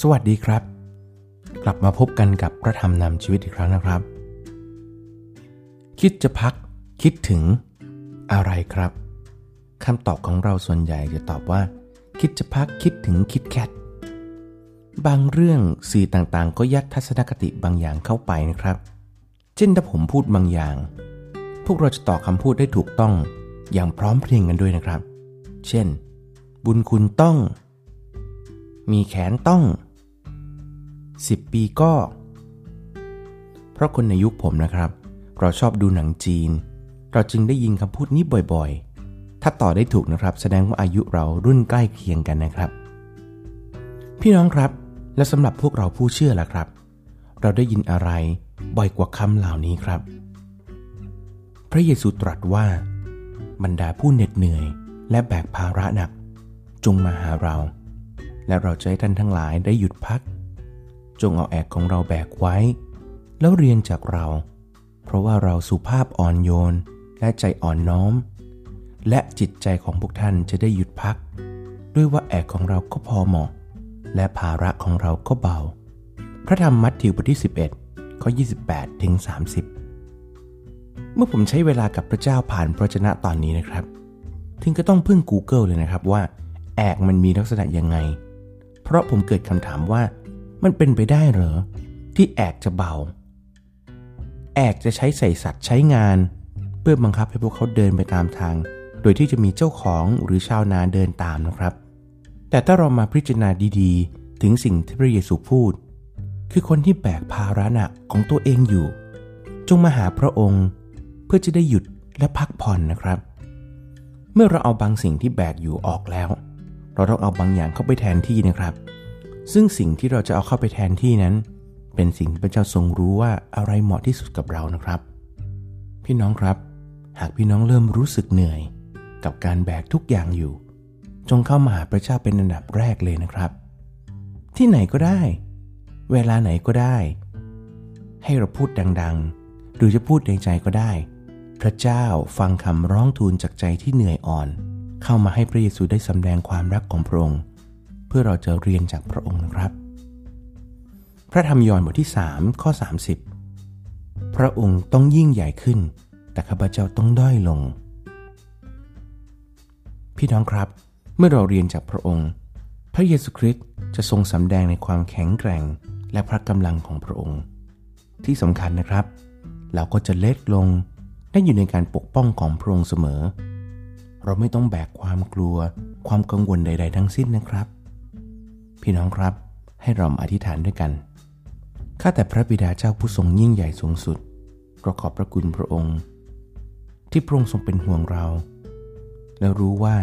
สวัสดีครับ กลับมาพบกันกับพระธรรมนำชีวิตอีกครั้งนะครับ คิดจะพักคิดถึงอะไรครับคำตอบของเราส่วนใหญ่จะตอบว่า คิดจะพักคิดถึงคิดแคทบางเรื่องสื่อต่างๆ ก็ยัดทัศนคติบางอย่างเข้าไปนะครับ เช่นถ้าผมพูดบางอย่าง พวกเราจะตอบคำพูดได้ถูกต้องอย่างพร้อมเพรียงกันด้วยนะครับ เช่น บุญคุณต้อง มีแขนต้อง 10 ปีก็ เพราะคนในยุคผมนะครับ เราชอบดูหนังจีน เราจึงได้ยินคำพูดนี้บ่อยๆ ถ้าต่อได้ถูกนะครับ แสดงว่าอายุเรารุ่นใกล้เคียงกันนะครับ พี่น้องครับ และสำหรับพวกเราผู้เชื่อล่ะครับ เราได้ยินอะไรบ่อยกว่าคำเหล่านี้ครับ พระเยซูตรัสว่า บรรดาผู้เหน็ดเหนื่อย และแบกภาระหนัก จงมาหาเรา และเราจะให้ท่านทั้งหลายได้หยุดพัก จงเอาแอกของเราแบกไว้ แล้วเรียนจากเรา เพราะว่าเราสุภาพอ่อนโยนและใจอ่อนน้อม และจิตใจของพวกท่านจะได้หยุดพัก ด้วยว่าแอกของเราก็พอเหมาะ และภาระของเราก็เบา พระธรรมมัทธิวบทที่ 11ข้อ28ถึง30 เมื่อผมใช้เวลากับพระเจ้าผ่านพระชนะตอนนี้นะครับ ถึงก็ต้องพึ่ง Google เลยนะครับว่า แอกมันมีลักษณะยังไง เพราะผมเกิดคำถามว่า มันเป็นไปได้เหรอ ที่แอกจะเบา แอกจะใช้ใส่สัตว์ใช้งาน เพื่อบังคับให้พวกเขาเดินไปตามทาง โดยที่จะมีเจ้าของหรือชาวนาเดินตามนะครับ แต่ถ้าเรามาพิจารณาดีๆ ถึงสิ่งที่พระเยซูพูด คือคนที่แบกภาระหนักของตัวเองอยู่ จงมาหาพระองค์เพื่อจะได้หยุดและพักผ่อนนะครับ เมื่อเราเอาบางสิ่งที่แบกอยู่ออกแล้ว เราต้องเอาบางอย่างเข้าไปแทนที่นะครับ ซึ่งสิ่งที่เราจะเอาเข้าไปแทนที่นั้น เป็นสิ่งที่พระเจ้าทรงรู้ว่าอะไรเหมาะที่สุดกับเรานะครับ พี่น้องครับ หากพี่น้องเริ่มรู้สึกเหนื่อย กับการแบกทุกอย่างอยู่ จงเข้ามาหาพระเจ้าเป็นอันดับแรกเลยนะครับ ที่ไหนก็ได้ เวลาไหนก็ได้ ให้เราพูดดังๆ หรือจะพูดในใจก็ได้ พระเจ้าฟังคำร้องทูลจากใจที่เหนื่อยอ่อน เข้ามาให้พระเยซูได้สำแดงความรักของพระองค์ พื่อเราจะเรียนจากพระองค์นะครับ พระธรรมยอห์นบทที่ 3 ข้อ 30 พระองค์ต้องยิ่งใหญ่ขึ้น แต่ข้าพเจ้าต้องด้อยลง พี่น้องครับ เมื่อเราเรียนจากพระองค์ พระเยซูคริสต์จะทรงสำแดงในความแข็งแกร่งและพระกำลังของพระองค์ ที่สำคัญนะครับ เราก็จะเล็กลงได้อยู่ในการปกป้องของพระองค์เสมอ เราไม่ต้องแบกความกลัว ความกังวลใด ๆ ทั้งสิ้นนะครับ พี่น้องครับ ให้เรามาอธิษฐานด้วยกัน ข้าแต่พระบิดาเจ้าผู้ทรงยิ่งใหญ่สูงสุดเราขอบพระคุณพระองค์ ที่พระองค์ทรงเป็นห่วงเรา และรู้ว่า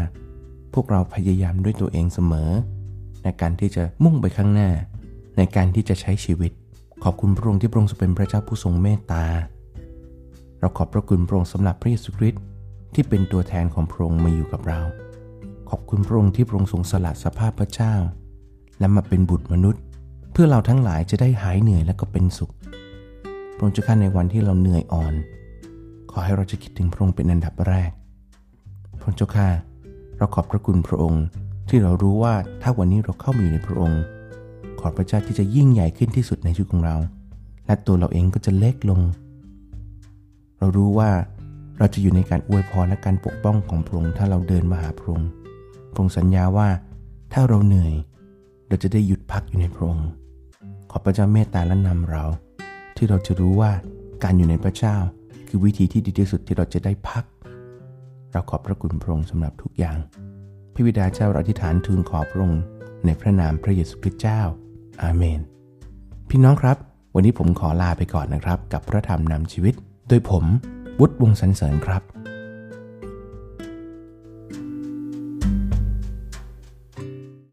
พวกเราพยายามด้วยตัวเองเสมอ ในการที่จะมุ่งไปข้างหน้า ในการที่จะใช้ชีวิต ขอบคุณพระองค์ที่พระองค์ทรงเป็นพระเจ้าผู้ทรงเมตตา เราขอบพระคุณพระองค์สำหรับพระเยซูคริสต์ที่เป็นตัวแทนของพระองค์มาอยู่กับเรา ขอบคุณพระองค์ที่พระองค์ทรงสละสภาพพระเจ้า และมาเป็นบุตรมนุษย์ เพื่อเราทั้งหลายจะได้หายเหนื่อยและก็เป็นสุข พระองค์เจ้าข้าในวันที่เราเหนื่อยอ่อน ขอให้เราจะคิดถึงพระองค์เป็นอันดับแรก พระองค์เจ้าข้าเราขอบพระคุณพระองค์ที่เรารู้ว่าถ้าวันนี้เราเข้ามาอยู่ในพระองค์ ขอพระเจ้าที่จะยิ่งใหญ่ขึ้นที่สุดในชีวิตของเรา และตัวเราเองก็จะเล็กลง เรารู้ว่าเราจะอยู่ในการอวยพรและการปกป้องของพระองค์ถ้าเราเดินมาหาพระองค์พระองค์สัญญาว่าถ้าเราเหนื่อย เราจะได้หยุดพักอยู่ในพระองค์ ขอพระเจ้าเมตตาและนำเรา ที่เราจะรู้ว่าการอยู่ในพระเจ้า คือวิธีที่ดีที่สุดที่เราจะได้พัก เราขอบพระคุณพระองค์สำหรับทุกอย่าง พระบิดาเจ้าเราอธิษฐานทูลขอพระองค์ในพระนามพระเยซูคริสต์เจ้า อาเมน พี่น้องครับ วันนี้ผมขอลาไปก่อนนะครับ กับพระธรรมนำชีวิต โดยผมวุฒิวงสันเสริญครับ